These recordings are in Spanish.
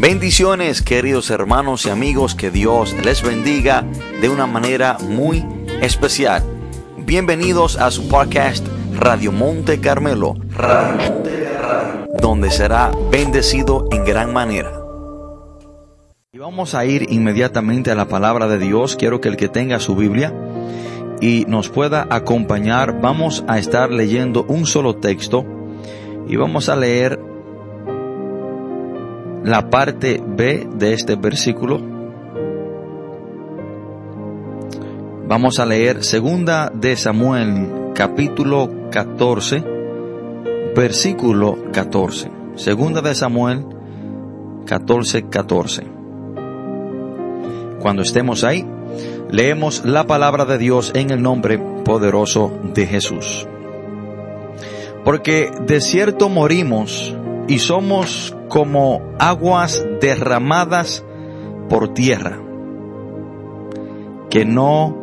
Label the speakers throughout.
Speaker 1: Bendiciones queridos hermanos y amigos, que Dios les bendiga de una manera muy especial. Bienvenidos a su podcast Radio Monte Carmelo, donde será bendecido en gran manera. Y vamos a ir inmediatamente a la palabra de Dios. Quiero que el que tenga su Biblia y nos pueda acompañar, vamos a estar leyendo un solo texto y vamos a leer la parte B de este versículo. Vamos a leer segunda de Samuel capítulo 14 versículo 14. Segunda de Samuel 14 14. Cuando estemos ahí, leemos la palabra de Dios en el nombre poderoso de Jesús. Porque de cierto morimos y somos como aguas derramadas por tierra, que no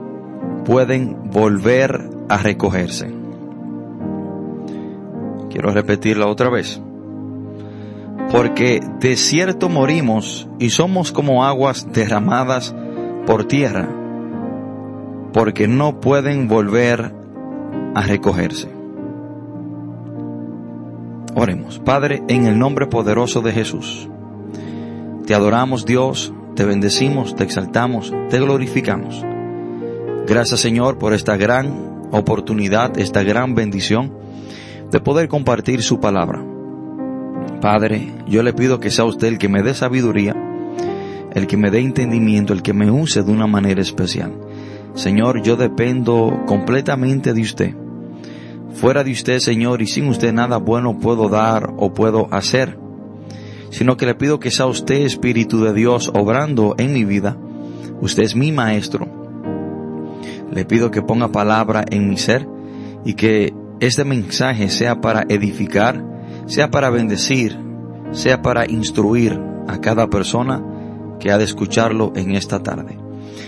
Speaker 1: pueden volver a recogerse. Quiero repetirla otra vez. Porque de cierto morimos y somos como aguas derramadas por tierra, porque no pueden volver a recogerse. Oremos, Padre, en el nombre poderoso de Jesús. Te adoramos Dios, te bendecimos, te exaltamos, te glorificamos. Gracias Señor por esta gran oportunidad, esta gran bendición de poder compartir su palabra. Padre, yo le pido que sea usted el que me dé sabiduría, el que me dé entendimiento, el que me use de una manera especial. Señor, yo dependo completamente de usted. Fuera de usted, Señor, y sin usted nada bueno puedo dar o puedo hacer, sino que le pido que sea usted, Espíritu de Dios, obrando en mi vida. Usted es mi Maestro. Le pido que ponga palabra en mi ser y que este mensaje sea para edificar, sea para bendecir, sea para instruir a cada persona que ha de escucharlo en esta tarde.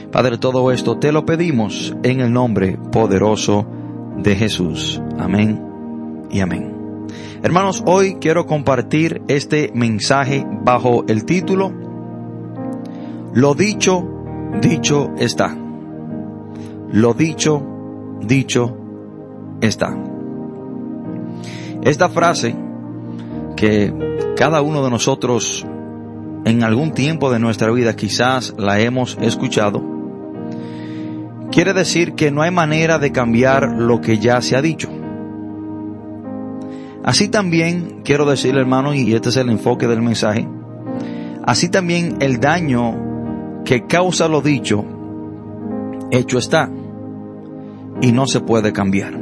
Speaker 1: Padre, todo esto te lo pedimos en el nombre poderoso de Jesús. Amén y amén. Hermanos, hoy quiero compartir este mensaje bajo el título Lo dicho, dicho está. Lo dicho, dicho está. Esta frase que cada uno de nosotros en algún tiempo de nuestra vida quizás la hemos escuchado, quiere decir que no hay manera de cambiar lo que ya se ha dicho. Así también quiero decirle hermano, y este es el enfoque del mensaje, así también el daño que causa lo dicho, hecho está, y no se puede cambiar.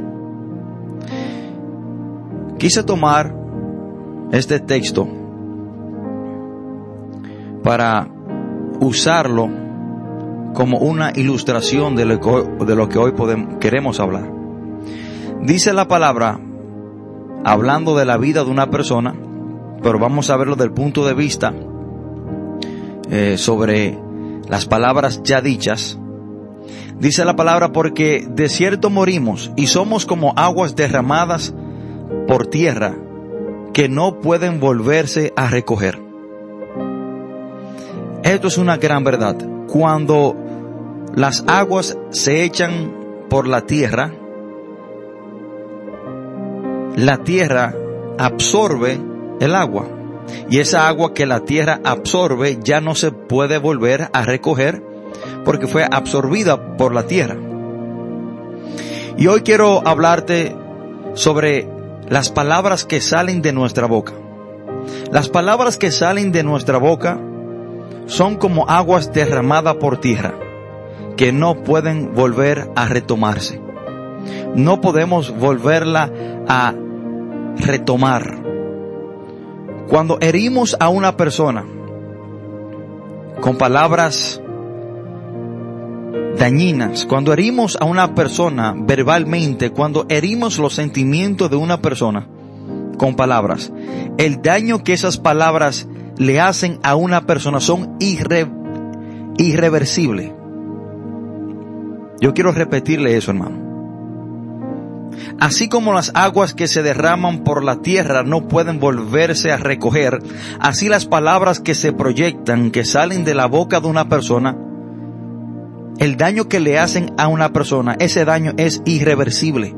Speaker 1: Quise tomar este texto para usarlo como una ilustración de lo que, de lo que hoy podemos, queremos hablar. Dice la palabra, hablando de la vida de una persona, pero vamos a verlo desde el punto de vista eh, sobre las palabras ya dichas. Dice la palabra porque de cierto morimos y somos como aguas derramadas por tierra que no pueden volverse a recoger. Esto es una gran verdad. Cuando las aguas se echan por la tierra, la tierra absorbe el agua. Y esa agua que la tierra absorbe ya no se puede volver a recoger porque fue absorbida por la tierra. Y hoy quiero hablarte sobre las palabras que salen de nuestra boca. Las palabras que salen de nuestra boca son como aguas derramadas por tierra, que no pueden volver a retomarse. No podemos volverla a retomar. Cuando herimos a una persona con palabras dañinas, cuando herimos a una persona verbalmente, cuando herimos los sentimientos de una persona con palabras, el daño que esas palabras le hacen a una persona son irre, irreversibles. Yo quiero repetirle eso, hermano. Así como las aguas que se derraman por la tierra no pueden volverse a recoger, así las palabras que se proyectan, que salen de la boca de una persona, el daño que le hacen a una persona, ese daño es irreversible.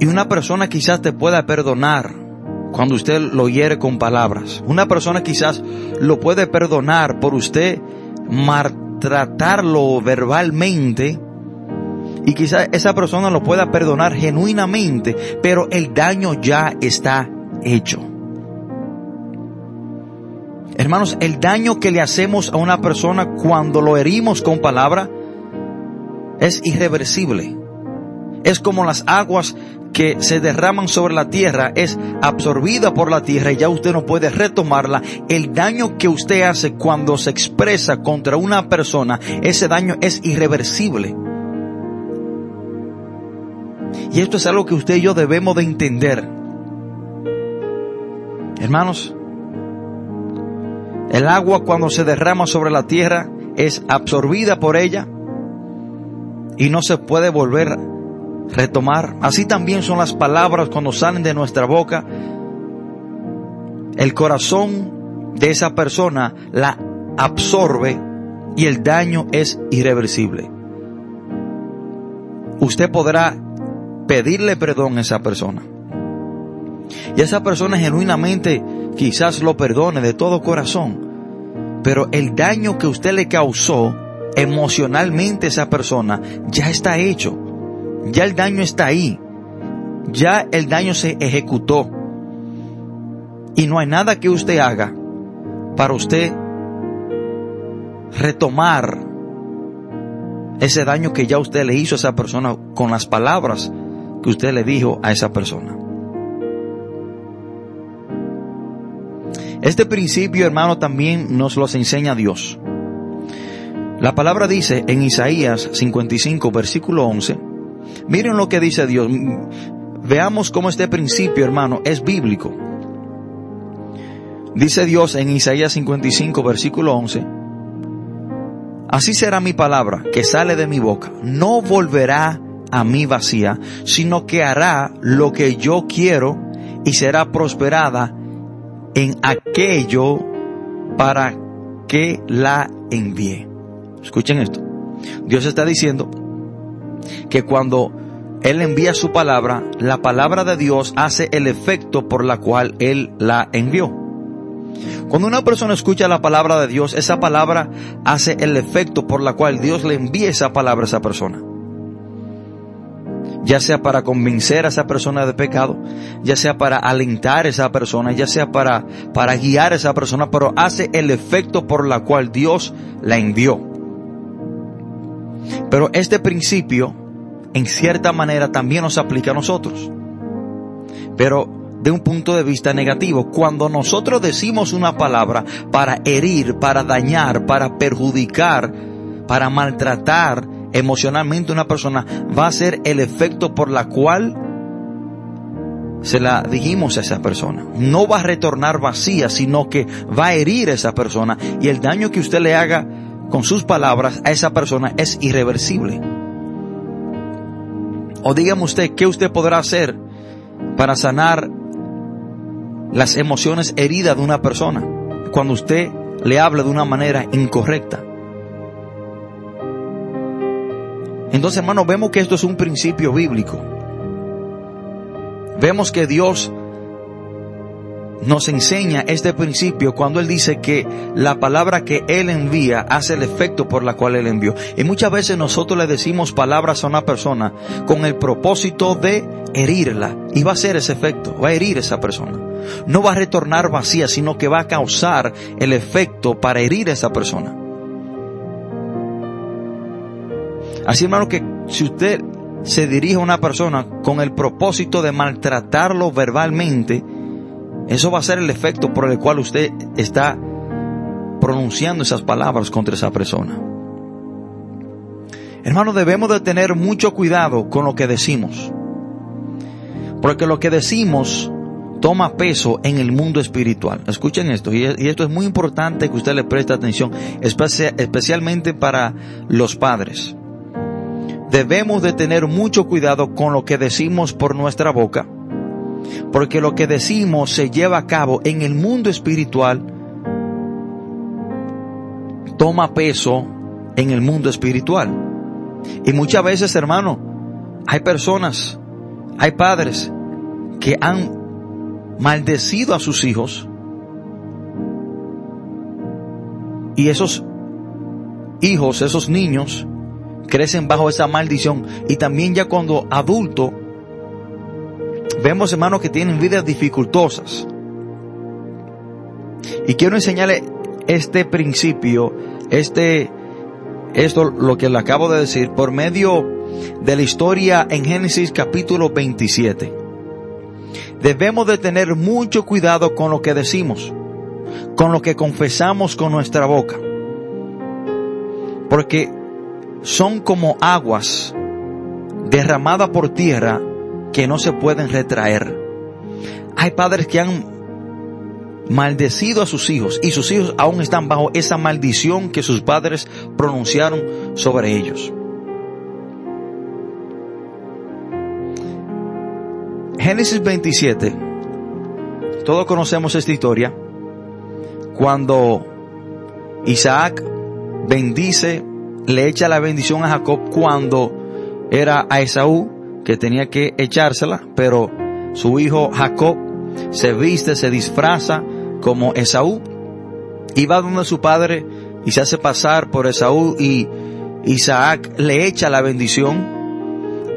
Speaker 1: Y una persona quizás te pueda perdonar cuando usted lo hiere con palabras. Una persona quizás lo puede perdonar por usted maltratarlo verbalmente y quizás esa persona lo pueda perdonar genuinamente, pero el daño ya está hecho. Hermanos, el daño que le hacemos a una persona cuando lo herimos con palabra es irreversible. Es como las aguas que se derraman sobre la tierra, es absorbida por la tierra y ya usted no puede retomarla. El daño que usted hace cuando se expresa contra una persona, ese daño es irreversible. Y esto es algo que usted y yo debemos de entender. Hermanos, el agua cuando se derrama sobre la tierra es absorbida por ella y no se puede volver retomar. Así también son las palabras cuando salen de nuestra boca. El corazón de esa persona la absorbe y el daño es irreversible. Usted podrá pedirle perdón a esa persona. Y esa persona genuinamente quizás lo perdone de todo corazón. Pero el daño que usted le causó emocionalmente a esa persona ya está hecho. Ya el daño está ahí. Ya el daño se ejecutó. Y no hay nada que usted haga para usted retomar ese daño que ya usted le hizo a esa persona con las palabras que usted le dijo a esa persona. Este principio, hermano, también nos lo enseña Dios. La palabra dice en Isaías 55, versículo 11, miren lo que dice Dios. Veamos cómo este principio, hermano, es bíblico. Dice Dios en Isaías 55, versículo 11, Así será mi palabra que sale de mi boca. No volverá a mí vacía, sino que hará lo que yo quiero y será prosperada en aquello para que la envíe. Escuchen esto. Dios está diciendo que cuando Él envía su palabra, la palabra de Dios hace el efecto por la cual Él la envió. Cuando una persona escucha la palabra de Dios, esa palabra hace el efecto por la cual Dios le envía esa palabra a esa persona ya sea para convencer a esa persona de pecado, ya sea para alentar a esa persona, ya sea para, para guiar a esa persona, pero hace el efecto por la cual Dios la envió. Pero este principio, en cierta manera, también nos aplica a nosotros. Pero de un punto de vista negativo, cuando nosotros decimos una palabra para herir, para dañar, para perjudicar, para maltratar, emocionalmente una persona va a ser el efecto por la cual se la dijimos a esa persona. No va a retornar vacía, sino que va a herir a esa persona y el daño que usted le haga con sus palabras a esa persona es irreversible. O dígame usted, ¿qué usted podrá hacer para sanar las emociones heridas de una persona cuando usted le habla de una manera incorrecta? Entonces, hermano, vemos que esto es un principio bíblico. Vemos que Dios nos enseña este principio cuando Él dice que la palabra que Él envía hace el efecto por la cual Él envió. Y muchas veces nosotros le decimos palabras a una persona con el propósito de herirla. Y va a hacer ese efecto, va a herir a esa persona. No va a retornar vacía, sino que va a causar el efecto para herir a esa persona. Así hermano que si usted se dirige a una persona con el propósito de maltratarlo verbalmente, eso va a ser el efecto por el cual usted está pronunciando esas palabras contra esa persona. Hermano, debemos de tener mucho cuidado con lo que decimos. Porque lo que decimos toma peso en el mundo espiritual. Escuchen esto, y esto es muy importante que usted le preste atención, especialmente para los padres. debemos de tener mucho cuidado con lo que decimos por nuestra boca, porque lo que decimos se lleva a cabo en el mundo espiritual, toma peso en el mundo espiritual. Y muchas veces, hermano, hay personas, hay padres que han maldecido a sus hijos y esos hijos, esos niños, crecen bajo esa maldición y también ya cuando adulto vemos hermanos que tienen vidas dificultosas. Y quiero enseñarle este principio, este, esto lo que le acabo de decir, por medio de la historia en Génesis capítulo 27. Debemos de tener mucho cuidado con lo que decimos, con lo que confesamos con nuestra boca. Porque son como aguas derramadas por tierra que no se pueden retraer. Hay padres que han maldecido a sus hijos y sus hijos aún están bajo esa maldición que sus padres pronunciaron sobre ellos. Génesis 27, todos conocemos esta historia, cuando Isaac bendice le echa la bendición a Jacob cuando era a Esaú que tenía que echársela, pero su hijo Jacob se viste, se disfraza como Esaú y va donde su padre y se hace pasar por Esaú y Isaac le echa la bendición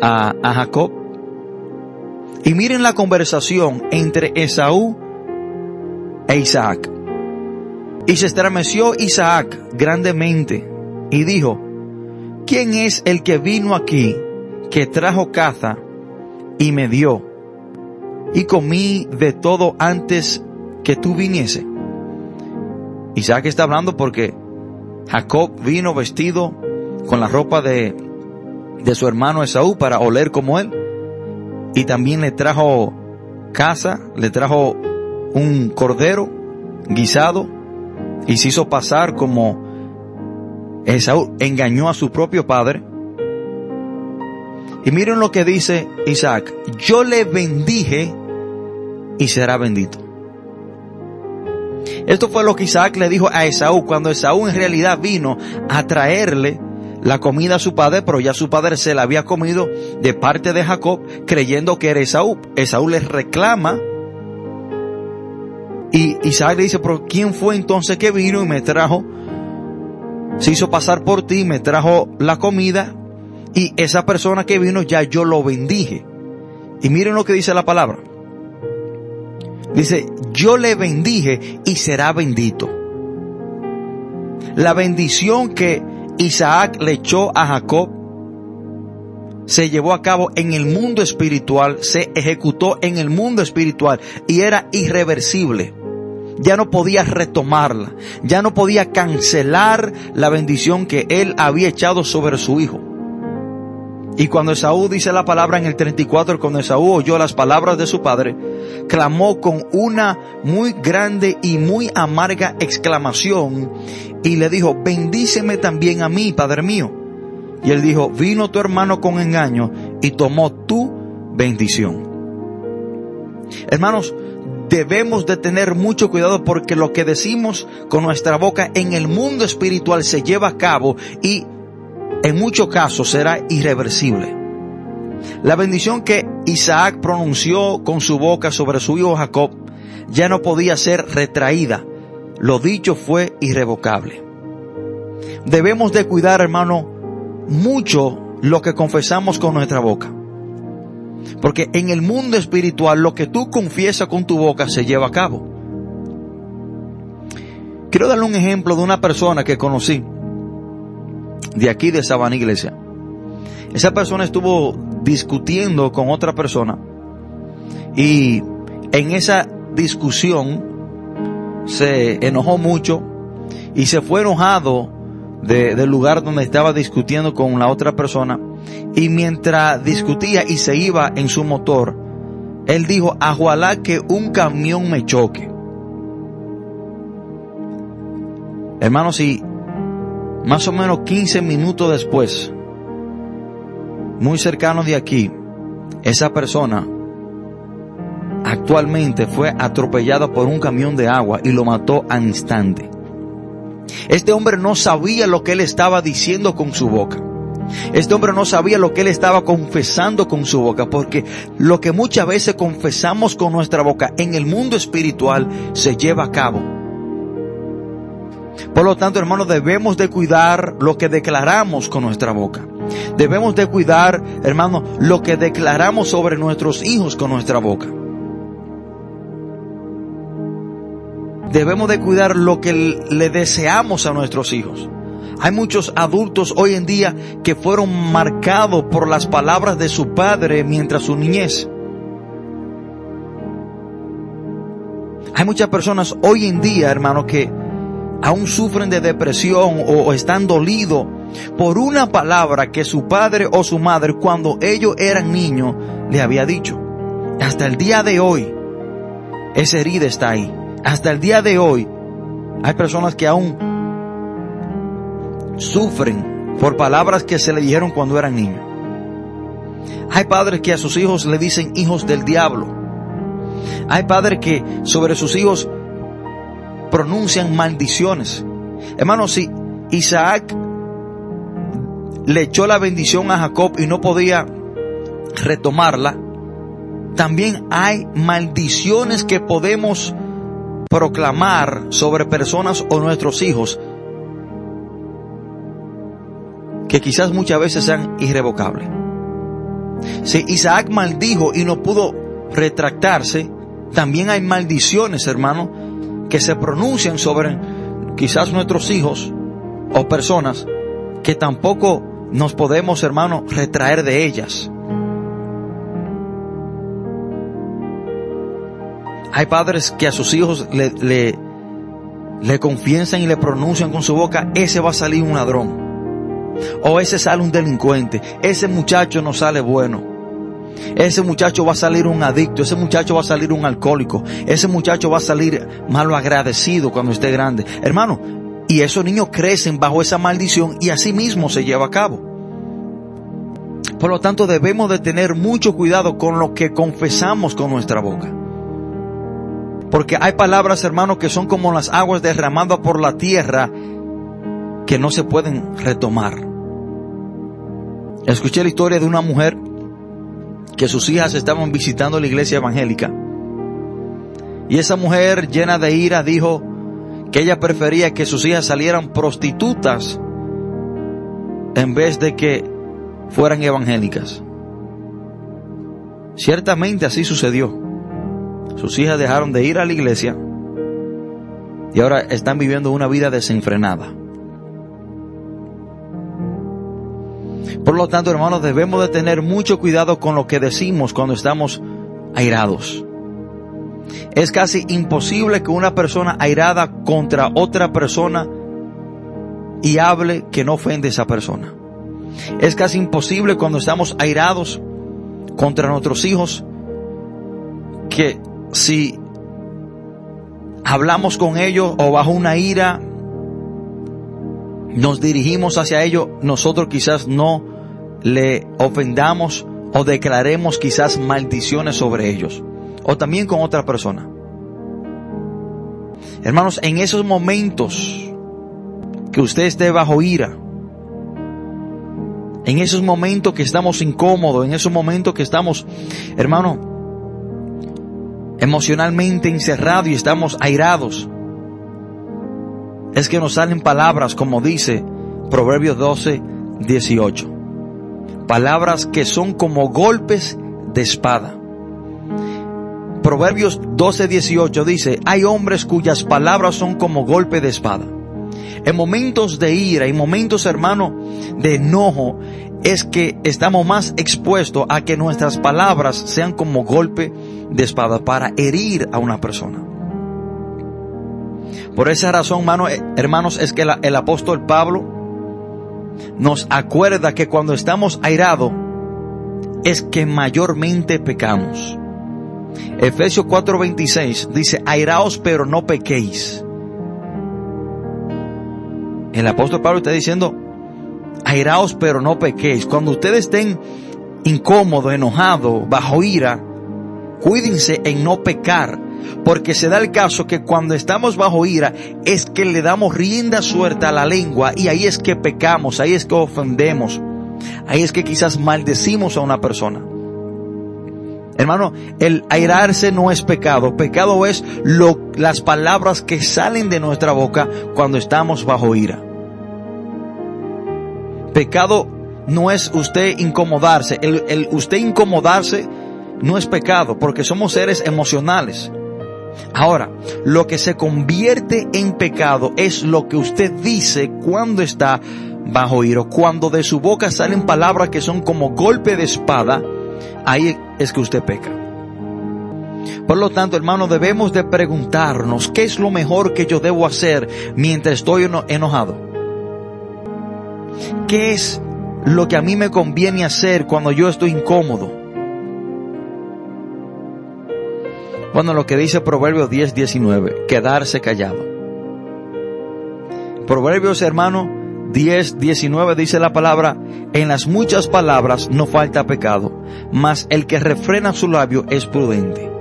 Speaker 1: a, a Jacob. Y miren la conversación entre Esaú e Isaac. Y se estremeció Isaac grandemente y dijo, ¿quién es el que vino aquí, que trajo caza y me dio? Y comí de todo antes que tú viniese. Isaac está hablando porque Jacob vino vestido con la ropa de, de su hermano Esaú para oler como él. Y también le trajo caza, le trajo un cordero guisado y se hizo pasar como Esaú engañó a su propio padre. Y miren lo que dice Isaac, yo le bendije y será bendito. Esto fue lo que Isaac le dijo a Esaú cuando Esaú en realidad vino a traerle la comida a su padre, pero ya su padre se la había comido de parte de Jacob creyendo que era Esaú. Esaú le reclama y Isaac le dice, pero ¿quién fue entonces que vino y me trajo se hizo pasar por ti, me trajo la comida y esa persona que vino ya yo lo bendije. Y miren lo que dice la palabra. Dice, yo le bendije y será bendito. La bendición que Isaac le echó a Jacob se llevó a cabo en el mundo espiritual, se ejecutó en el mundo espiritual y era irreversible ya no podía retomarla, ya no podía cancelar la bendición que él había echado sobre su hijo. Y cuando Esaú dice la palabra en el 34, cuando Esaú oyó las palabras de su padre, clamó con una muy grande y muy amarga exclamación y le dijo, bendíceme también a mí, padre mío. Y él dijo, vino tu hermano con engaño y tomó tu bendición. Hermanos, debemos de tener mucho cuidado porque lo que decimos con nuestra boca en el mundo espiritual se lleva a cabo y en muchos casos será irreversible. La bendición que Isaac pronunció con su boca sobre su hijo Jacob ya no podía ser retraída. Lo dicho fue irrevocable. Debemos de cuidar, hermano, mucho lo que confesamos con nuestra boca. Porque en el mundo espiritual lo que tú confiesas con tu boca se lleva a cabo. Quiero darle un ejemplo de una persona que conocí de aquí de Sabana Iglesia. Esa persona estuvo discutiendo con otra persona y en esa discusión se enojó mucho y se fue enojado del lugar donde estaba discutiendo con la otra persona y mientras discutía y se iba en su motor, él dijo, ajualá que un camión me choque. Hermanos, y más o menos 15 minutos después, muy cercano de aquí, esa persona actualmente fue atropellada por un camión de agua y lo mató al instante. Este hombre no sabía lo que él estaba diciendo con su boca. Este hombre no sabía lo que él estaba confesando con su boca, porque lo que muchas veces confesamos con nuestra boca en el mundo espiritual se lleva a cabo. Por lo tanto, hermanos, debemos de cuidar lo que declaramos con nuestra boca. Debemos de cuidar, hermanos, lo que declaramos sobre nuestros hijos con nuestra boca. Debemos de cuidar lo que le deseamos a nuestros hijos. Hay muchos adultos hoy en día que fueron marcados por las palabras de su padre mientras su niñez. Hay muchas personas hoy en día, hermano, que aún sufren de depresión o están dolidos por una palabra que su padre o su madre cuando ellos eran niños le había dicho. Hasta el día de hoy, esa herida está ahí. Hasta el día de hoy, hay personas que aún sufren por palabras que se le dijeron cuando eran niños. Hay padres que a sus hijos le dicen hijos del diablo. Hay padres que sobre sus hijos pronuncian maldiciones. Hermanos, si Isaac le echó la bendición a Jacob y no podía retomarla, también hay maldiciones que podemos proclamar sobre personas o nuestros hijos que quizás muchas veces sean irrevocables. Si Isaac maldijo y no pudo retractarse, también hay maldiciones, hermano, que se pronuncian sobre quizás nuestros hijos o personas que tampoco nos podemos, hermano, retraer de ellas. Hay padres que a sus hijos le, le, y le pronuncian con su boca, ese va a salir un ladrón. O ese sale un delincuente. Ese muchacho no sale bueno. Ese muchacho va a salir un adicto. Ese muchacho va a salir un alcohólico. Ese muchacho va a salir malo agradecido cuando esté grande. Hermano, y esos niños crecen bajo esa maldición y así mismo se lleva a cabo. Por lo tanto, debemos de tener mucho cuidado con lo que confesamos con nuestra boca. Porque hay palabras, hermanos, que son como las aguas derramadas por la tierra que no se pueden retomar. Escuché la historia de una mujer que sus hijas estaban visitando la iglesia evangélica. Y esa mujer llena de ira dijo que ella prefería que sus hijas salieran prostitutas en vez de que fueran evangélicas. Ciertamente así sucedió. Sus hijas dejaron de ir a la iglesia y ahora están viviendo una vida desenfrenada. Por lo tanto, hermanos, debemos de tener mucho cuidado con lo que decimos cuando estamos airados. Es casi imposible que una persona airada contra otra persona y hable que no ofende a esa persona. Es casi imposible cuando estamos airados contra nuestros hijos que si hablamos con ellos o bajo una ira, nos dirigimos hacia ellos, nosotros quizás no le ofendamos o declaremos quizás maldiciones sobre ellos. O también con otra persona. Hermanos, en esos momentos que usted esté bajo ira, en esos momentos que estamos incómodos, en esos momentos que estamos, hermano, emocionalmente encerrados y estamos airados, es que nos salen palabras como dice Proverbios 12, 18. Palabras que son como golpes de espada. Proverbios 12, 18 dice, hay hombres cuyas palabras son como golpe de espada. En momentos de ira, en momentos, hermano, de enojo, es que estamos más expuestos a que nuestras palabras sean como golpe de espada para herir a una persona. Por esa razón, eh, hermanos, es que el apóstol Pablo nos acuerda que cuando estamos airados es que mayormente pecamos. Efesios 4:26 dice, airaos pero no pequéis. El apóstol Pablo está diciendo, airaos pero no pequéis. Cuando ustedes estén incómodo, enojado, bajo ira, cuídense en no pecar, porque se da el caso que cuando estamos bajo ira es que le damos rienda suelta a la lengua y ahí es que pecamos, ahí es que ofendemos, ahí es que quizás maldecimos a una persona. Hermano, el airarse no es pecado. Pecado es lo, las palabras que salen de nuestra boca cuando estamos bajo ira. Pecado no es usted incomodarse. El, el usted incomodarse no es pecado porque somos seres emocionales. Ahora, lo que se convierte en pecado es lo que usted dice cuando está bajo ira. Cuando de su boca salen palabras que son como golpe de espada ahí es que usted peca. Por lo tanto, hermano, debemos de preguntarnos qué es lo mejor que yo debo hacer mientras estoy enojado. ¿Qué es lo que a mí me conviene hacer cuando yo estoy incómodo? Bueno, lo que dice Proverbios 10, 19, quedarse callado. Proverbios, hermano, 10, 19 dice la palabra, en las muchas palabras no falta pecado, mas el que refrena su labio es prudente.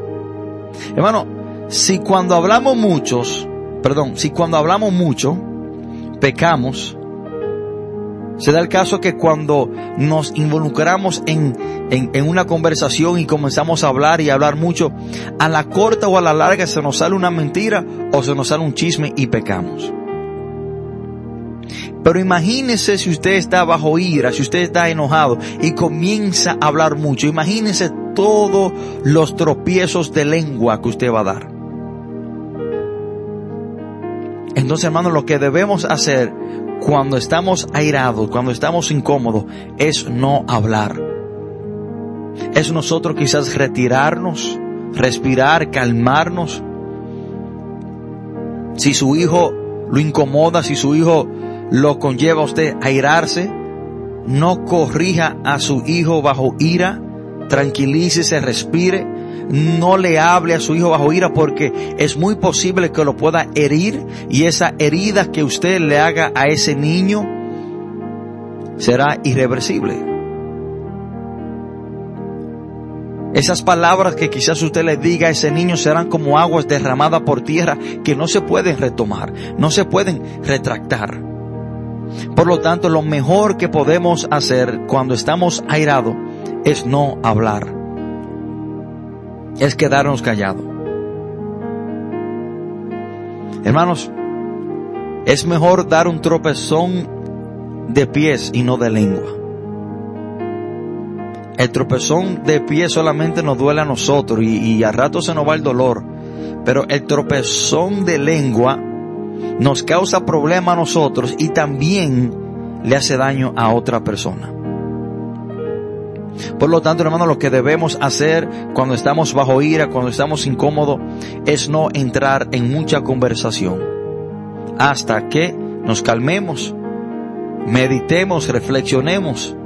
Speaker 1: Hermano, si cuando hablamos muchos, perdón, si cuando hablamos mucho, pecamos, se da el caso que cuando nos involucramos en, en, una conversación y comenzamos a hablar y hablar mucho, a la corta o a la larga se nos sale una mentira o se nos sale un chisme y pecamos. Pero imagínese si usted está bajo ira, si usted está enojado y comienza a hablar mucho. Imagínese todos los tropiezos de lengua que usted va a dar. Entonces, hermano, lo que debemos hacer cuando estamos airados, cuando estamos incómodos, es no hablar. Es nosotros quizás retirarnos, respirar, calmarnos. Si su hijo lo incomoda, si su hijo lo conlleva a usted a irarse, no corrija a su hijo bajo ira, tranquilícese, respire, no le hable a su hijo bajo ira porque es muy posible que lo pueda herir y esa herida que usted le haga a ese niño será irreversible. Esas palabras que quizás usted le diga a ese niño serán como aguas derramadas por tierra que no se pueden retomar, no se pueden retractar. Por lo tanto, lo mejor que podemos hacer cuando estamos airados es no hablar. Es quedarnos callados. Hermanos, es mejor dar un tropezón de pies y no de lengua. El tropezón de pies solamente nos duele a nosotros y, y a rato se nos va el dolor. Pero el tropezón de lengua nos causa problema a nosotros y también le hace daño a otra persona. Por lo tanto, hermano, lo que debemos hacer cuando estamos bajo ira, cuando estamos incómodos, es no entrar en mucha conversación. Hasta que nos calmemos, meditemos, reflexionemos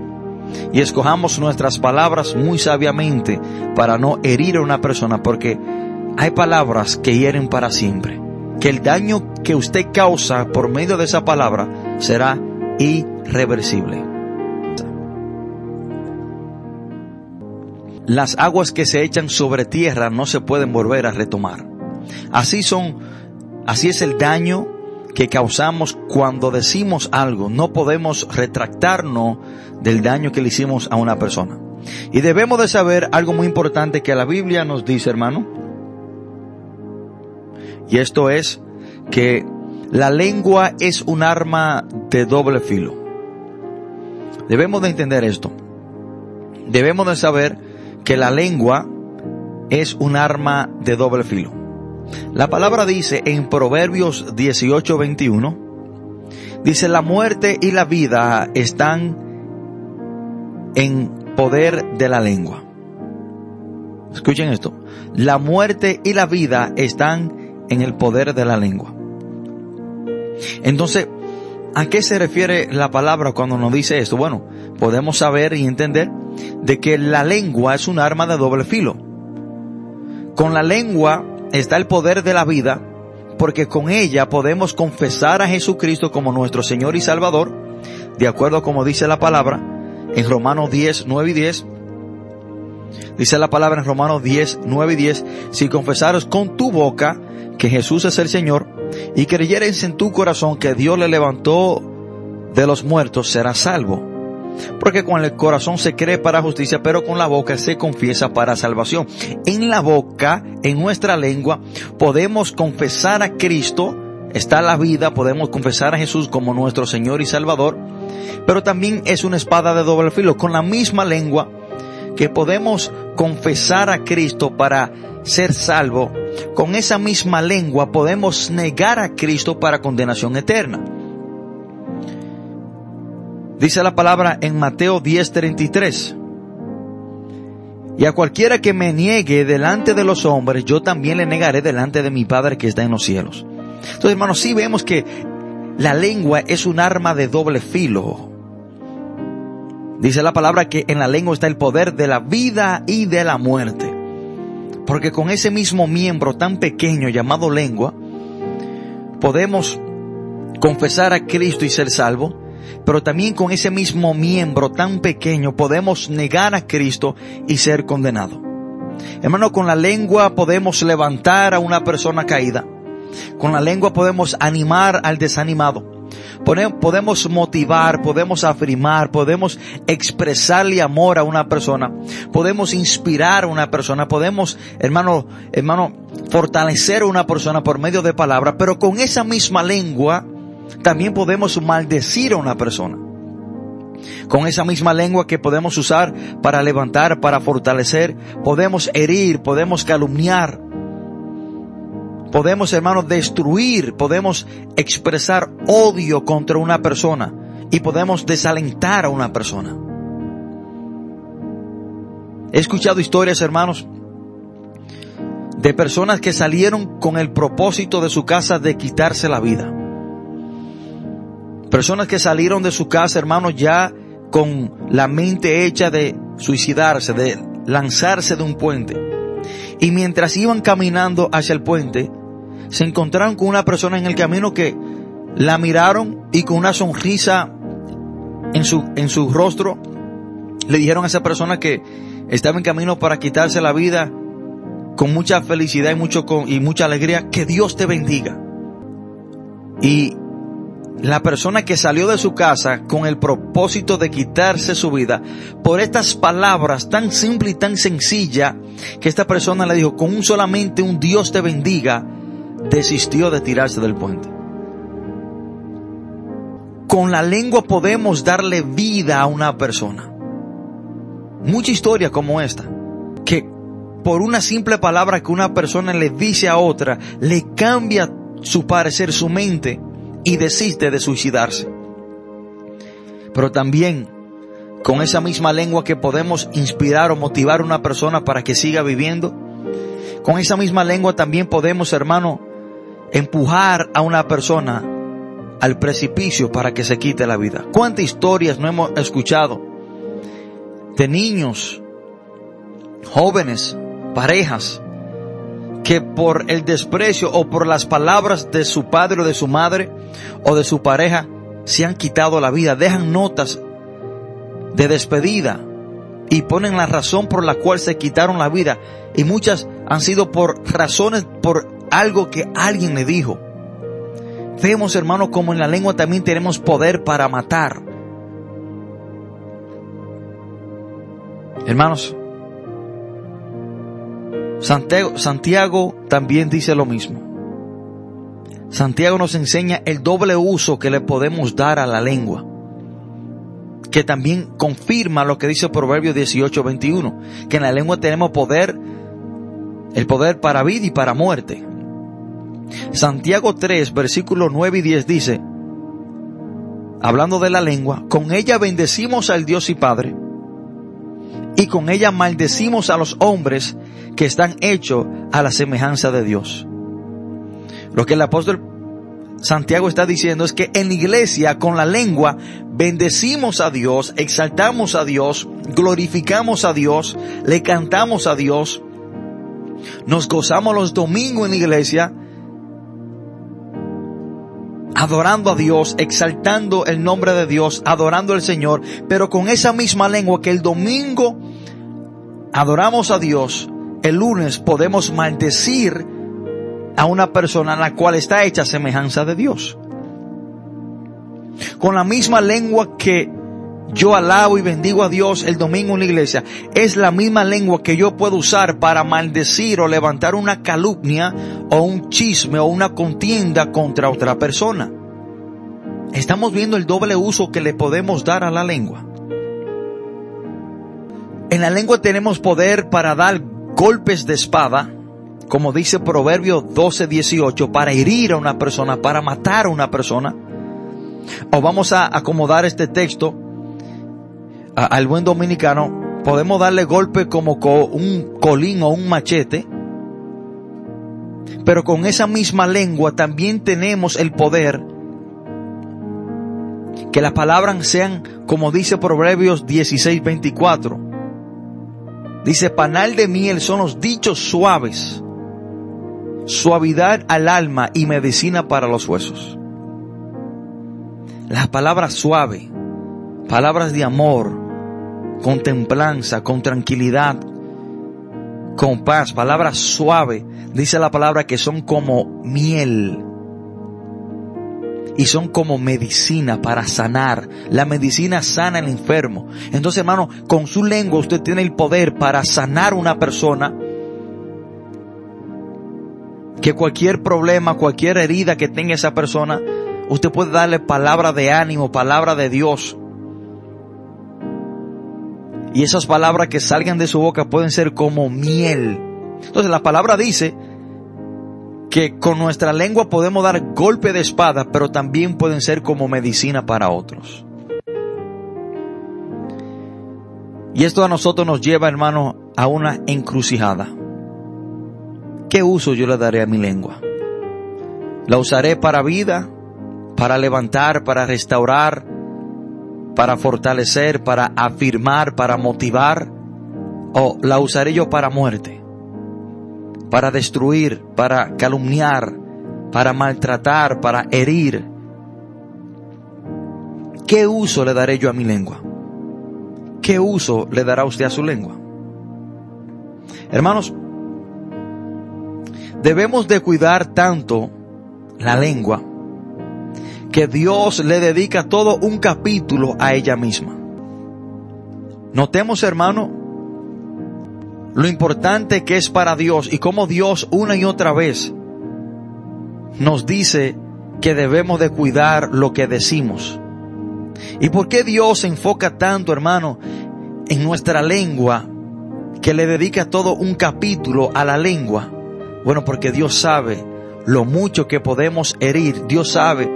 Speaker 1: y escojamos nuestras palabras muy sabiamente para no herir a una persona, porque hay palabras que hieren para siempre que el daño que usted causa por medio de esa palabra será irreversible. Las aguas que se echan sobre tierra no se pueden volver a retomar. Así son, así es el daño que causamos cuando decimos algo. No podemos retractarnos del daño que le hicimos a una persona. Y debemos de saber algo muy importante que la Biblia nos dice, hermano, y esto es que la lengua es un arma de doble filo. Debemos de entender esto. Debemos de saber que la lengua es un arma de doble filo. La palabra dice en Proverbios 18:21, dice la muerte y la vida están en poder de la lengua. Escuchen esto. La muerte y la vida están en el poder de la lengua. Entonces, ¿a qué se refiere la palabra cuando nos dice esto? Bueno, podemos saber y entender de que la lengua es un arma de doble filo. Con la lengua está el poder de la vida, porque con ella podemos confesar a Jesucristo como nuestro Señor y Salvador, de acuerdo como dice la palabra en Romanos 10, 9 y 10, Dice la palabra en Romanos 10, 9 y 10, si confesares con tu boca que Jesús es el Señor y creyeres en tu corazón que Dios le levantó de los muertos, serás salvo. Porque con el corazón se cree para justicia, pero con la boca se confiesa para salvación. En la boca, en nuestra lengua, podemos confesar a Cristo, está la vida, podemos confesar a Jesús como nuestro Señor y Salvador, pero también es una espada de doble filo. Con la misma lengua que podemos confesar a Cristo para ser salvo, con esa misma lengua podemos negar a Cristo para condenación eterna. Dice la palabra en Mateo 10:33. Y a cualquiera que me niegue delante de los hombres, yo también le negaré delante de mi Padre que está en los cielos. Entonces, hermanos, sí vemos que la lengua es un arma de doble filo. Dice la palabra que en la lengua está el poder de la vida y de la muerte. Porque con ese mismo miembro tan pequeño llamado lengua, podemos confesar a Cristo y ser salvo, pero también con ese mismo miembro tan pequeño podemos negar a Cristo y ser condenado. Hermano, con la lengua podemos levantar a una persona caída. Con la lengua podemos animar al desanimado. Podemos motivar, podemos afirmar, podemos expresarle amor a una persona, podemos inspirar a una persona, podemos, hermano, hermano, fortalecer a una persona por medio de palabras, pero con esa misma lengua también podemos maldecir a una persona. Con esa misma lengua que podemos usar para levantar, para fortalecer, podemos herir, podemos calumniar, podemos, hermanos, destruir, podemos expresar odio contra una persona y podemos desalentar a una persona. He escuchado historias, hermanos, de personas que salieron con el propósito de su casa de quitarse la vida. Personas que salieron de su casa, hermanos, ya con la mente hecha de suicidarse, de lanzarse de un puente. Y mientras iban caminando hacia el puente, se encontraron con una persona en el camino que la miraron y con una sonrisa en su, en su rostro le dijeron a esa persona que estaba en camino para quitarse la vida con mucha felicidad y mucho y mucha alegría, que Dios te bendiga. Y la persona que salió de su casa con el propósito de quitarse su vida, por estas palabras tan simple y tan sencilla, que esta persona le dijo, con un solamente un Dios te bendiga, desistió de tirarse del puente. Con la lengua podemos darle vida a una persona. Mucha historia como esta, que por una simple palabra que una persona le dice a otra, le cambia su parecer, su mente, y desiste de suicidarse. Pero también con esa misma lengua que podemos inspirar o motivar a una persona para que siga viviendo, con esa misma lengua también podemos, hermano, empujar a una persona al precipicio para que se quite la vida. ¿Cuántas historias no hemos escuchado de niños, jóvenes, parejas, que por el desprecio o por las palabras de su padre o de su madre o de su pareja se han quitado la vida, dejan notas de despedida y ponen la razón por la cual se quitaron la vida y muchas han sido por razones por algo que alguien le dijo. Vemos, hermanos, como en la lengua también tenemos poder para matar. Hermanos, Santiago, también dice lo mismo. Santiago nos enseña el doble uso que le podemos dar a la lengua, que también confirma lo que dice Proverbio 18, 21, que en la lengua tenemos poder, el poder para vida y para muerte. Santiago 3, versículos 9 y 10 dice, hablando de la lengua, con ella bendecimos al Dios y Padre, y con ella maldecimos a los hombres que están hechos a la semejanza de Dios. Lo que el apóstol Santiago está diciendo es que en la iglesia con la lengua bendecimos a Dios, exaltamos a Dios, glorificamos a Dios, le cantamos a Dios, nos gozamos los domingos en la iglesia, adorando a Dios, exaltando el nombre de Dios, adorando al Señor, pero con esa misma lengua que el domingo adoramos a Dios, el lunes podemos maldecir a una persona en la cual está hecha semejanza de Dios. Con la misma lengua que yo alabo y bendigo a Dios el domingo en la iglesia, es la misma lengua que yo puedo usar para maldecir o levantar una calumnia o un chisme o una contienda contra otra persona. Estamos viendo el doble uso que le podemos dar a la lengua. En la lengua tenemos poder para dar golpes de espada, como dice Proverbio 12, 18, para herir a una persona, para matar a una persona. O vamos a acomodar este texto al buen dominicano, podemos darle golpe como con un colín o un machete, pero con esa misma lengua también tenemos el poder que las palabras sean como dice Proverbios 16, 24. Dice, panal de miel son los dichos suaves, suavidad al alma y medicina para los huesos. Las palabras suave, palabras de amor, con templanza, con tranquilidad, con paz, palabras suaves, dice la palabra que son como miel y son como medicina para sanar. La medicina sana al enfermo. Entonces, hermano, con su lengua usted tiene el poder para sanar una persona. Que cualquier problema, cualquier herida que tenga esa persona, usted puede darle palabra de ánimo, palabra de Dios. Y esas palabras que salgan de su boca pueden ser como miel. Entonces la palabra dice que con nuestra lengua podemos dar golpe de espada, pero también pueden ser como medicina para otros. Y esto a nosotros nos lleva, hermano, a una encrucijada. ¿Qué uso yo le daré a mi lengua? ¿La usaré para vida? ¿Para levantar? ¿Para restaurar? ¿Para fortalecer? ¿Para afirmar? ¿Para motivar? ¿O la usaré yo para muerte? Para destruir, para calumniar, para maltratar, para herir. ¿Qué uso le daré yo a mi lengua? ¿Qué uso le dará usted a su lengua? Hermanos, debemos de cuidar tanto la lengua que Dios le dedica todo un capítulo a ella misma. Notemos, hermano, lo importante que es para Dios y cómo Dios una y otra vez nos dice que debemos de cuidar lo que decimos. ¿Y por qué Dios se enfoca tanto, hermano, en nuestra lengua, que le dedica todo un capítulo a la lengua? Bueno, porque Dios sabe lo mucho que podemos herir, Dios sabe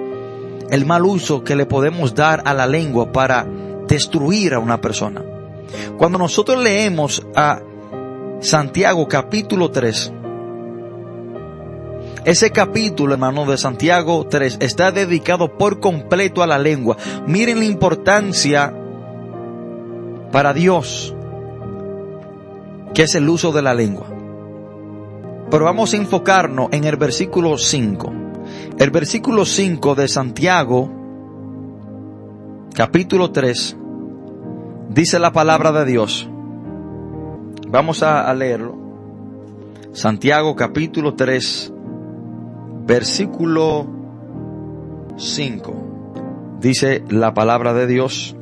Speaker 1: el mal uso que le podemos dar a la lengua para destruir a una persona. Cuando nosotros leemos a Santiago capítulo 3. Ese capítulo, hermano, de Santiago 3 está dedicado por completo a la lengua. Miren la importancia para Dios que es el uso de la lengua. Pero vamos a enfocarnos en el versículo 5. El versículo 5 de Santiago, capítulo 3, dice la palabra de Dios. Vamos a, leerlo. Santiago capítulo 3, versículo 5. Dice la palabra de Dios.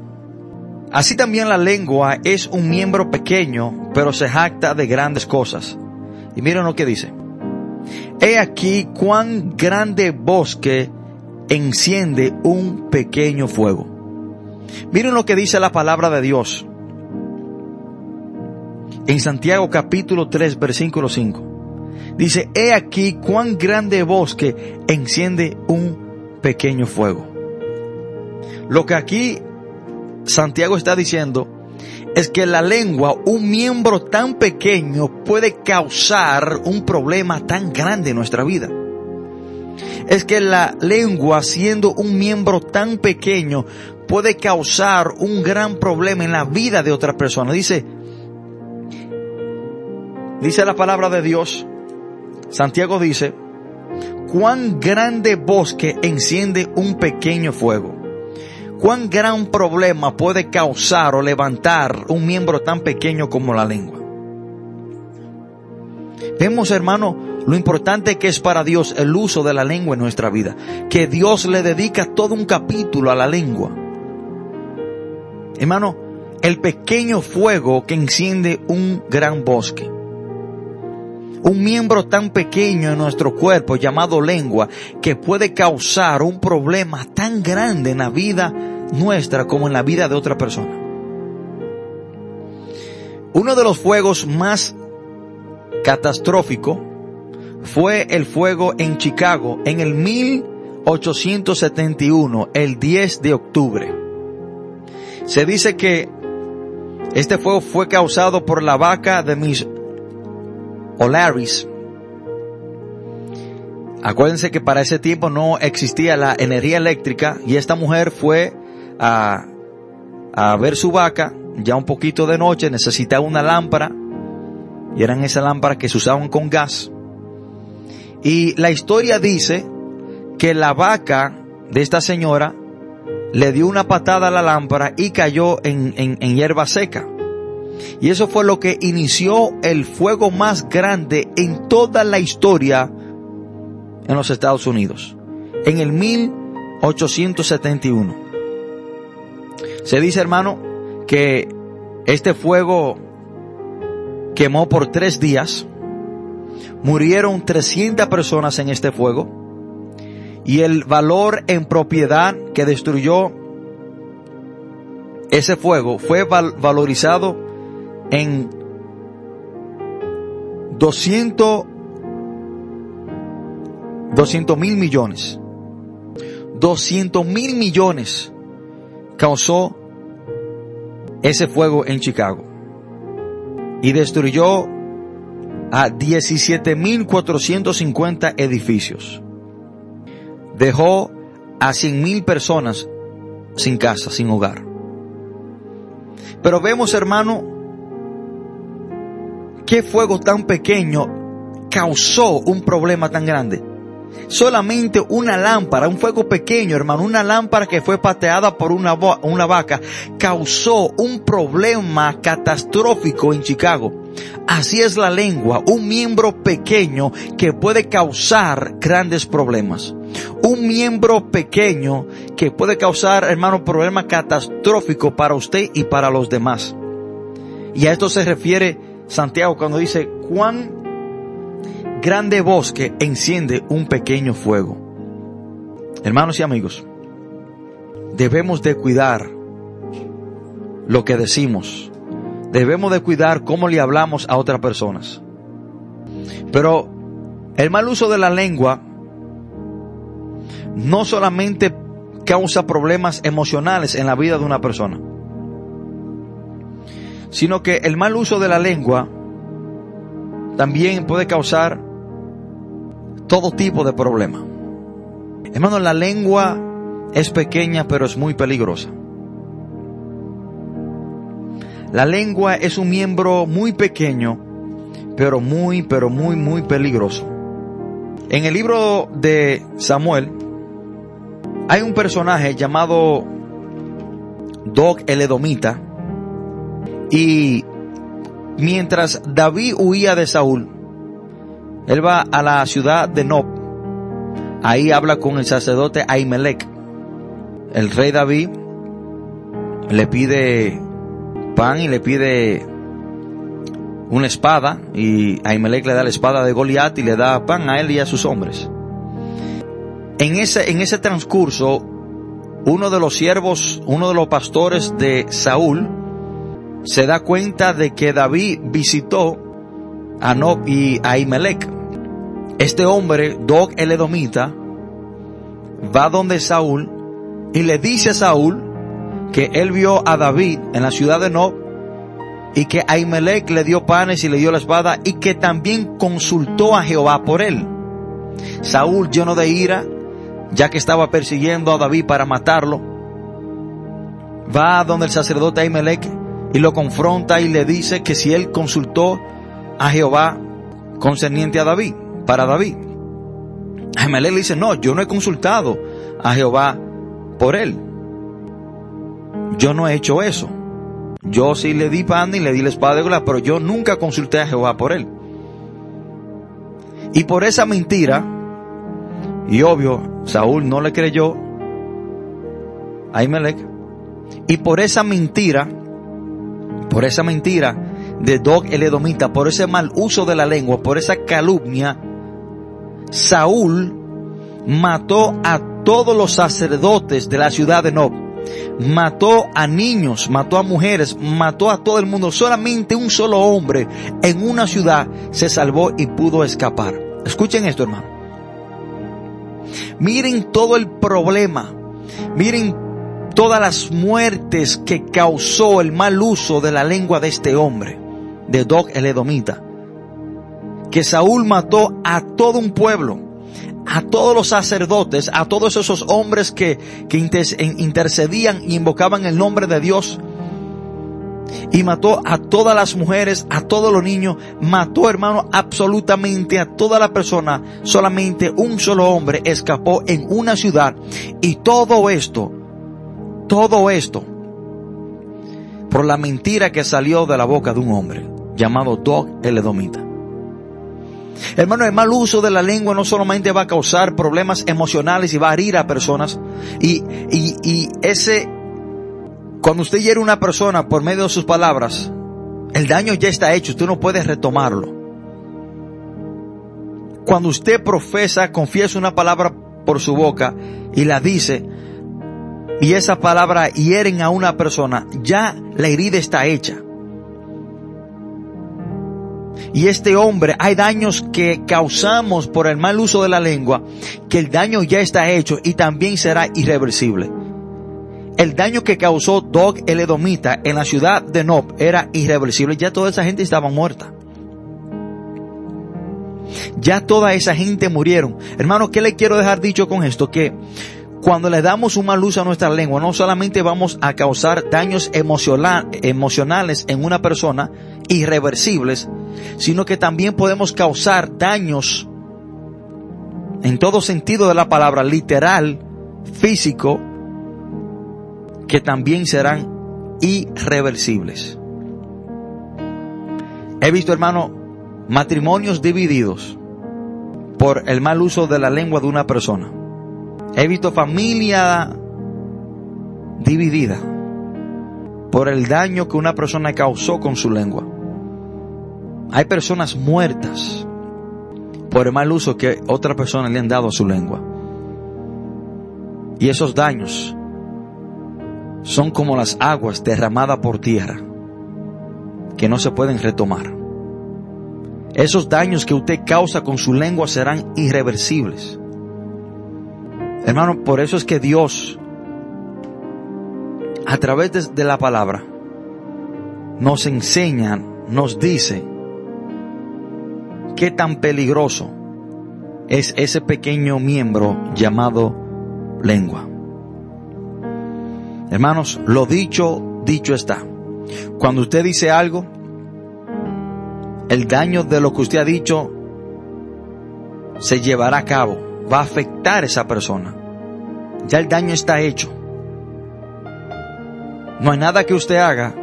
Speaker 1: Así también la lengua es un miembro pequeño, pero se jacta de grandes cosas. Y miren lo que dice. He aquí cuán grande bosque enciende un pequeño fuego. Miren lo que dice la palabra de Dios en Santiago capítulo 3 versículo 5. Dice, he aquí cuán grande bosque enciende un pequeño fuego. Lo que aquí Santiago está diciendo es que la lengua, un miembro tan pequeño, puede causar un problema tan grande en nuestra vida. Es que la lengua, siendo un miembro tan pequeño, puede causar un gran problema en la vida de otra persona. Dice, Dice la palabra de Dios, Santiago dice, cuán grande bosque enciende un pequeño fuego. Cuán gran problema puede causar o levantar un miembro tan pequeño como la lengua. Vemos, hermano, lo importante que es para Dios el uso de la lengua en nuestra vida. Que Dios le dedica todo un capítulo a la lengua. Hermano, el pequeño fuego que enciende un gran bosque. Un miembro tan pequeño en nuestro cuerpo llamado lengua que puede causar un problema tan grande en la vida nuestra como en la vida de otra persona. Uno de los fuegos más catastrófico fue el fuego en Chicago en el 1871, el 10 de octubre. Se dice que este fuego fue causado por la vaca de mis O'Larrys. Acuérdense que para ese tiempo no existía la energía eléctrica y esta mujer fue a, a ver su vaca ya un poquito de noche, necesitaba una lámpara y eran esas lámparas que se usaban con gas. Y la historia dice que la vaca de esta señora le dio una patada a la lámpara y cayó en, en, hierba seca. Y eso fue lo que inició el fuego más grande en toda la historia en los Estados Unidos. En el 1871. Se dice, hermano, que este fuego quemó por tres días. Murieron 300 personas en este fuego. Y el valor en propiedad que destruyó ese fuego fue valorizado en 200 200 mil millones. 200 mil millones causó ese fuego en Chicago. Y destruyó a 17.450 edificios. Dejó a 100.000 personas sin casa, sin hogar. Pero vemos, hermano, qué fuego tan pequeño causó un problema tan grande. Solamente una lámpara, un fuego pequeño, hermano, una lámpara que fue pateada por una, una vaca, causó un problema catastrófico en Chicago. Así es la lengua, un miembro pequeño que puede causar grandes problemas. Un miembro pequeño que puede causar, hermano, problema catastrófico para usted y para los demás. Y a esto se refiere Santiago cuando dice, cuán grande bosque enciende un pequeño fuego. Hermanos y amigos, debemos de cuidar lo que decimos. Debemos de cuidar cómo le hablamos a otras personas. Pero el mal uso de la lengua no solamente causa problemas emocionales en la vida de una persona, sino que el mal uso de la lengua también puede causar todo tipo de problema. Hermano, la lengua es pequeña pero es muy peligrosa. La lengua es un miembro muy pequeño, pero muy, pero muy, muy peligroso. En el libro de Samuel hay un personaje llamado Dog el Edomita y mientras David huía de Saúl, él va a la ciudad de Nob. Ahí habla con el sacerdote Ahimelech. El rey David le pide pan y le pide una espada y Ahimelech le da la espada de Goliat y le da pan a él y a sus hombres. En ese, en ese transcurso, uno de los siervos, uno de los pastores de Saúl, se da cuenta de que David visitó a Nob y a Ahimelech. Este hombre, Dog el Edomita, va donde Saúl y le dice a Saúl que él vio a David en la ciudad de Nob y que Ahimelech le dio panes y le dio la espada y que también consultó a Jehová por él. Saúl, lleno de ira, ya que estaba persiguiendo a David para matarlo, va donde el sacerdote Ahimelech y lo confronta y le dice que si él consultó a Jehová concerniente a David para David. Ahimelech le dice, no, yo no he consultado a Jehová por él. Yo no he hecho eso. Yo sí le di pan y le di la espada de Goliat, pero yo nunca consulté a Jehová por él. Y por esa mentira, y obvio, Saúl no le creyó a Imelec, y por esa mentira, por esa mentira de Dog el Edomita, por ese mal uso de la lengua, por esa calumnia, Saúl mató a todos los sacerdotes de la ciudad de Nob. Mató a niños, mató a mujeres, mató a todo el mundo. Solamente un solo hombre en una ciudad se salvó y pudo escapar. Escuchen esto, hermano. Miren todo el problema. Miren todas las muertes que causó el mal uso de la lengua de este hombre, de Dog el Edomita. Que Saúl mató a todo un pueblo a todos los sacerdotes, a todos esos hombres que, que intercedían y invocaban el nombre de Dios. Y mató a todas las mujeres, a todos los niños, mató hermano absolutamente a toda la persona. Solamente un solo hombre escapó en una ciudad. Y todo esto, todo esto, por la mentira que salió de la boca de un hombre llamado Dog el Edomita. Hermano, el mal uso de la lengua no solamente va a causar problemas emocionales y va a herir a personas. Y, y, y ese, cuando usted hiere a una persona por medio de sus palabras, el daño ya está hecho, usted no puede retomarlo. Cuando usted profesa, confiesa una palabra por su boca y la dice, y esa palabra hieren a una persona, ya la herida está hecha. Y este hombre, hay daños que causamos por el mal uso de la lengua, que el daño ya está hecho y también será irreversible. El daño que causó Dog el Edomita en la ciudad de Nob era irreversible. Ya toda esa gente estaba muerta. Ya toda esa gente murieron. Hermano, ¿qué le quiero dejar dicho con esto? Que cuando le damos un mal uso a nuestra lengua, no solamente vamos a causar daños emocionales en una persona, irreversibles, sino que también podemos causar daños en todo sentido de la palabra, literal, físico, que también serán irreversibles. He visto, hermano, matrimonios divididos por el mal uso de la lengua de una persona. He visto familia dividida por el daño que una persona causó con su lengua. Hay personas muertas por el mal uso que otras personas le han dado a su lengua. Y esos daños son como las aguas derramadas por tierra que no se pueden retomar. Esos daños que usted causa con su lengua serán irreversibles. Hermano, por eso es que Dios, a través de, de la palabra, nos enseña, nos dice, qué tan peligroso es ese pequeño miembro llamado lengua. Hermanos, lo dicho, dicho está. Cuando usted dice algo, el daño de lo que usted ha dicho se llevará a cabo, va a afectar a esa persona. Ya el daño está hecho. No hay nada que usted haga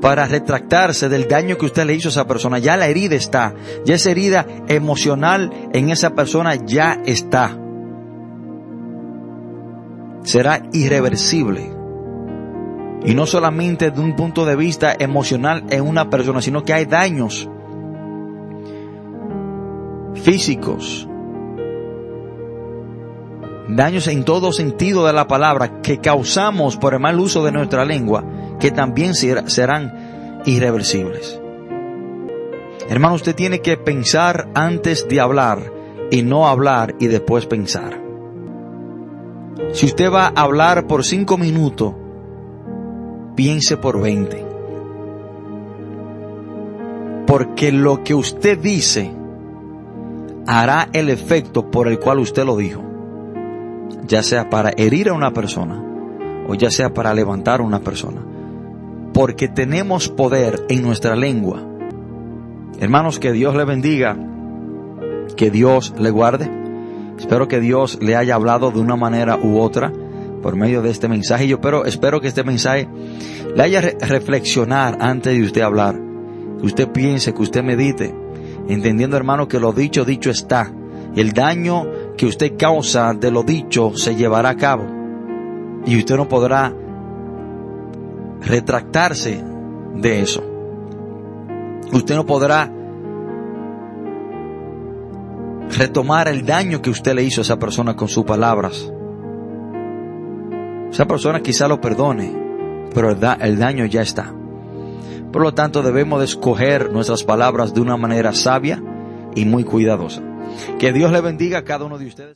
Speaker 1: para retractarse del daño que usted le hizo a esa persona. Ya la herida está. Ya esa herida emocional en esa persona ya está. Será irreversible. Y no solamente de un punto de vista emocional en una persona, sino que hay daños físicos, daños en todo sentido de la palabra que causamos por el mal uso de nuestra lengua que también serán irreversibles. Hermano, usted tiene que pensar antes de hablar y no hablar y después pensar. Si usted va a hablar por cinco minutos, piense por veinte. Porque lo que usted dice hará el efecto por el cual usted lo dijo. Ya sea para herir a una persona o ya sea para levantar a una persona porque tenemos poder en nuestra lengua. Hermanos, que Dios le bendiga, que Dios le guarde. Espero que Dios le haya hablado de una manera u otra por medio de este mensaje. Yo pero espero que este mensaje le haya reflexionar antes de usted hablar, que usted piense, que usted medite entendiendo hermano que lo dicho, dicho está. El daño que usted causa de lo dicho se llevará a cabo. Y usted no podrá retractarse de eso. Usted no podrá retomar el daño que usted le hizo a esa persona con sus palabras. Esa persona quizá lo perdone, pero el, daño ya está. Por lo tanto, debemos de escoger nuestras palabras de una manera sabia y muy cuidadosa. Que Dios le bendiga a cada uno de ustedes.